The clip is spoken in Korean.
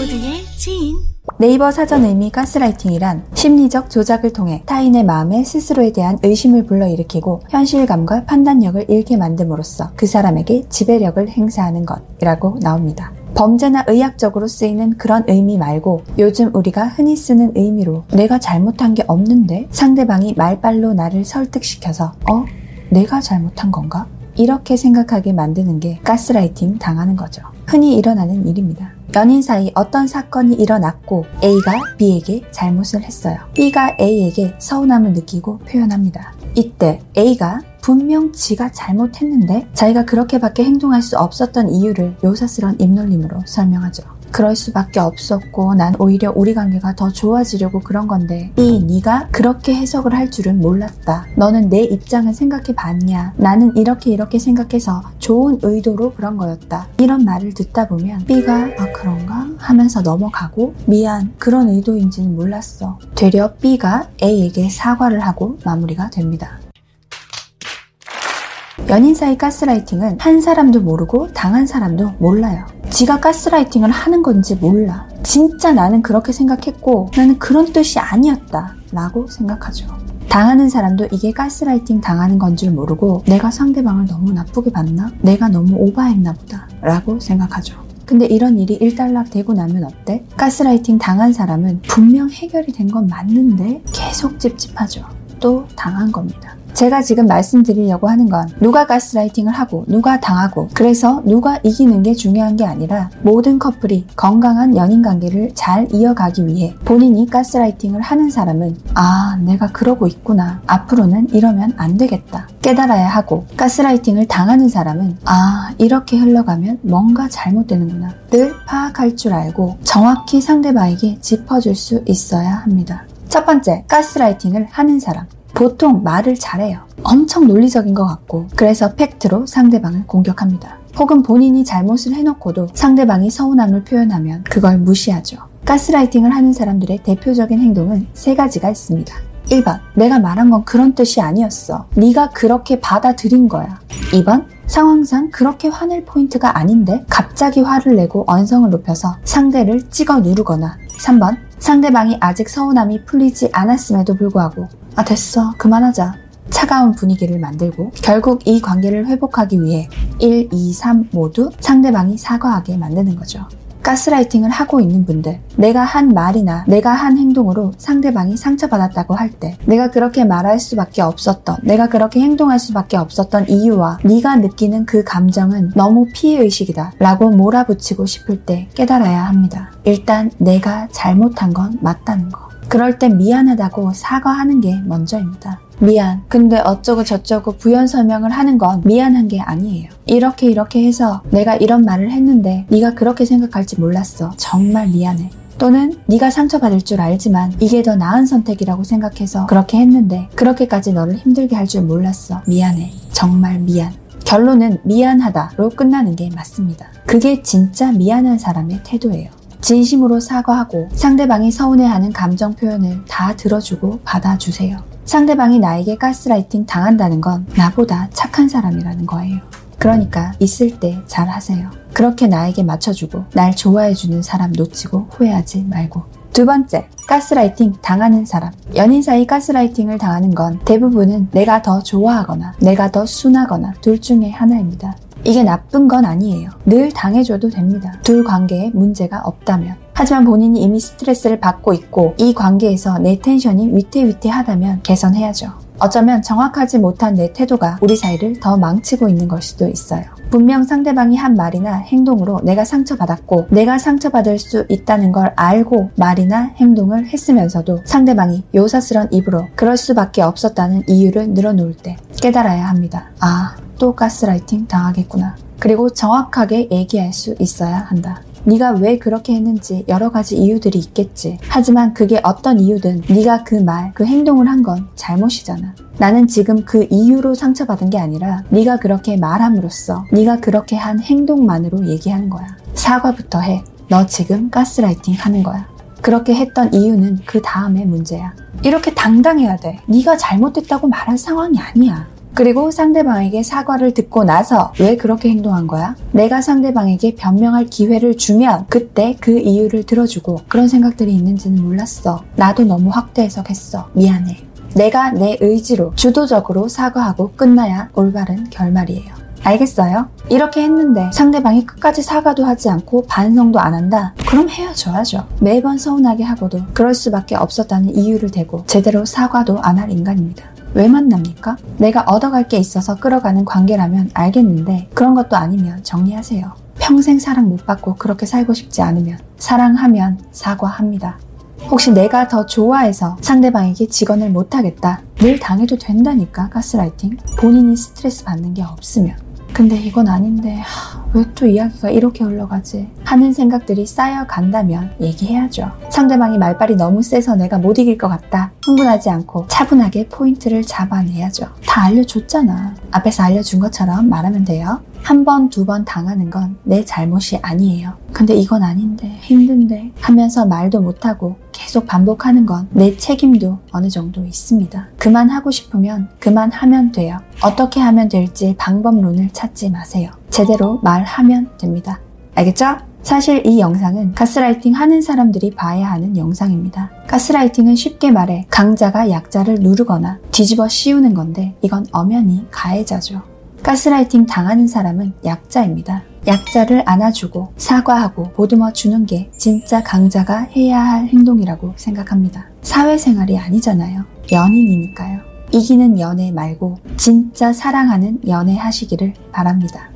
모두의 지인 네이버 사전 의미 가스라이팅이란 심리적 조작을 통해 타인의 마음에 스스로에 대한 의심을 불러일으키고 현실감과 판단력을 잃게 만듦으로써 그 사람에게 지배력을 행사하는 것이라고 나옵니다. 범죄나 의학적으로 쓰이는 그런 의미 말고 요즘 우리가 흔히 쓰는 의미로 내가 잘못한 게 없는데 상대방이 말빨로 나를 설득시켜서 어? 내가 잘못한 건가? 이렇게 생각하게 만드는 게 가스라이팅 당하는 거죠. 흔히 일어나는 일입니다. 연인 사이 어떤 사건이 일어났고 A가 B에게 잘못을 했어요. B가 A에게 서운함을 느끼고 표현합니다. 이때 A가 분명 지가 잘못했는데 자기가 그렇게밖에 행동할 수 없었던 이유를 요사스런 입놀림으로 설명하죠. 그럴 수밖에 없었고 난 오히려 우리 관계가 더 좋아지려고 그런 건데 이 네가 그렇게 해석을 할 줄은 몰랐다. 너는 내 입장을 생각해 봤냐? 나는 이렇게 이렇게 생각해서 좋은 의도로 그런 거였다. 이런 말을 듣다 보면 B가 아 그런가? 하면서 넘어가고 미안 그런 의도인지는 몰랐어. 되려 B가 A에게 사과를 하고 마무리가 됩니다. 연인 사이 가스라이팅은 한 사람도 모르고 당한 사람도 몰라요. 지가 가스라이팅을 하는 건지 몰라. 진짜 나는 그렇게 생각했고 나는 그런 뜻이 아니었다. 라고 생각하죠. 당하는 사람도 이게 가스라이팅 당하는 건 줄 모르고 내가 상대방을 너무 나쁘게 봤나? 내가 너무 오바했나 보다. 라고 생각하죠. 근데 이런 일이 일단락 되고 나면 어때? 가스라이팅 당한 사람은 분명 해결이 된 건 맞는데 계속 찝찝하죠. 또 당한 겁니다. 제가 지금 말씀드리려고 하는 건 누가 가스라이팅을 하고 누가 당하고 그래서 누가 이기는 게 중요한 게 아니라 모든 커플이 건강한 연인 관계를 잘 이어가기 위해 본인이 가스라이팅을 하는 사람은 아 내가 그러고 있구나 앞으로는 이러면 안 되겠다 깨달아야 하고 가스라이팅을 당하는 사람은 아 이렇게 흘러가면 뭔가 잘못되는구나 늘 파악할 줄 알고 정확히 상대방에게 짚어줄 수 있어야 합니다. 첫 번째, 가스라이팅을 하는 사람. 보통 말을 잘해요. 엄청 논리적인 것 같고, 그래서 팩트로 상대방을 공격합니다. 혹은 본인이 잘못을 해놓고도 상대방이 서운함을 표현하면 그걸 무시하죠. 가스라이팅을 하는 사람들의 대표적인 행동은 세 가지가 있습니다. 1번, 내가 말한 건 그런 뜻이 아니었어. 네가 그렇게 받아들인 거야. 2번, 상황상 그렇게 화낼 포인트가 아닌데 갑자기 화를 내고 언성을 높여서 상대를 찍어 누르거나 3번, 상대방이 아직 서운함이 풀리지 않았음에도 불구하고 아 됐어 그만하자 차가운 분위기를 만들고 결국 이 관계를 회복하기 위해 1, 2, 3 모두 상대방이 사과하게 만드는 거죠. 가스라이팅을 하고 있는 분들, 내가 한 말이나 내가 한 행동으로 상대방이 상처받았다고 할 때, 내가 그렇게 말할 수밖에 없었던, 내가 그렇게 행동할 수밖에 없었던 이유와 네가 느끼는 그 감정은 너무 피해의식이다 라고 몰아붙이고 싶을 때 깨달아야 합니다. 일단 내가 잘못한 건 맞다는 거. 그럴 땐 미안하다고 사과하는 게 먼저입니다. 미안. 근데 어쩌고 저쩌고 부연 설명을 하는 건 미안한 게 아니에요. 이렇게 이렇게 해서 내가 이런 말을 했는데 네가 그렇게 생각할지 몰랐어. 정말 미안해. 또는 네가 상처받을 줄 알지만 이게 더 나은 선택이라고 생각해서 그렇게 했는데 그렇게까지 너를 힘들게 할 줄 몰랐어. 미안해. 정말 미안. 결론은 미안하다로 끝나는 게 맞습니다. 그게 진짜 미안한 사람의 태도예요. 진심으로 사과하고 상대방이 서운해하는 감정 표현을 다 들어주고 받아주세요. 상대방이 나에게 가스라이팅 당한다는 건 나보다 착한 사람이라는 거예요. 그러니까 있을 때 잘 하세요. 그렇게 나에게 맞춰주고 날 좋아해주는 사람 놓치고 후회하지 말고. 두 번째, 가스라이팅 당하는 사람. 연인 사이 가스라이팅을 당하는 건 대부분은 내가 더 좋아하거나 내가 더 순하거나 둘 중에 하나입니다. 이게 나쁜 건 아니에요. 늘 당해줘도 됩니다. 둘 관계에 문제가 없다면. 하지만 본인이 이미 스트레스를 받고 있고 이 관계에서 내 텐션이 위태위태하다면 개선해야죠. 어쩌면 정확하지 못한 내 태도가 우리 사이를 더 망치고 있는 걸 수도 있어요. 분명 상대방이 한 말이나 행동으로 내가 상처받았고 내가 상처받을 수 있다는 걸 알고 말이나 행동을 했으면서도 상대방이 요사스런 입으로 그럴 수밖에 없었다는 이유를 늘어놓을 때 깨달아야 합니다. 아, 또 가스라이팅 당하겠구나. 그리고 정확하게 얘기할 수 있어야 한다. 네가 왜 그렇게 했는지 여러 가지 이유들이 있겠지. 하지만 그게 어떤 이유든 네가 그 말, 그 행동을 한 건 잘못이잖아. 나는 지금 그 이유로 상처받은 게 아니라 네가 그렇게 말함으로써 네가 그렇게 한 행동만으로 얘기하는 거야. 사과부터 해. 너 지금 가스라이팅 하는 거야. 그렇게 했던 이유는 그 다음의 문제야. 이렇게 당당해야 돼. 네가 잘못됐다고 말할 상황이 아니야. 그리고 상대방에게 사과를 듣고 나서 왜 그렇게 행동한 거야? 내가 상대방에게 변명할 기회를 주면 그때 그 이유를 들어주고 그런 생각들이 있는지는 몰랐어. 나도 너무 확대 해석했어. 미안해. 내가 내 의지로 주도적으로 사과하고 끝나야 올바른 결말이에요. 알겠어요? 이렇게 했는데 상대방이 끝까지 사과도 하지 않고 반성도 안 한다? 그럼 헤어져야죠. 매번 서운하게 하고도 그럴 수밖에 없었다는 이유를 대고 제대로 사과도 안 할 인간입니다. 왜 만납니까? 내가 얻어갈 게 있어서 끌어가는 관계라면 알겠는데 그런 것도 아니면 정리하세요. 평생 사랑 못 받고 그렇게 살고 싶지 않으면 사랑하면 사과합니다. 혹시 내가 더 좋아해서 상대방에게 직언을 못하겠다. 늘 당해도 된다니까, 가스라이팅. 본인이 스트레스 받는 게 없으면. 근데 이건 아닌데 왜 또 이야기가 이렇게 흘러가지 하는 생각들이 쌓여간다면 얘기해야죠. 상대방이 말빨이 너무 세서 내가 못 이길 것 같다. 흥분하지 않고 차분하게 포인트를 잡아내야죠. 다 알려줬잖아. 앞에서 알려준 것처럼 말하면 돼요. 한 번, 두 번 당하는 건 내 잘못이 아니에요. 근데 이건 아닌데, 힘든데 하면서 말도 못하고 계속 반복하는 건 내 책임도 어느 정도 있습니다. 그만하고 싶으면 그만하면 돼요. 어떻게 하면 될지 방법론을 찾지 마세요. 제대로 말하면 됩니다. 알겠죠? 사실 이 영상은 가스라이팅 하는 사람들이 봐야 하는 영상입니다. 가스라이팅은 쉽게 말해 강자가 약자를 누르거나 뒤집어 씌우는 건데 이건 엄연히 가해자죠. 가스라이팅 당하는 사람은 약자입니다. 약자를 안아주고 사과하고 보듬어 주는 게 진짜 강자가 해야 할 행동이라고 생각합니다. 사회생활이 아니잖아요. 연인이니까요. 이기는 연애 말고 진짜 사랑하는 연애 하시기를 바랍니다.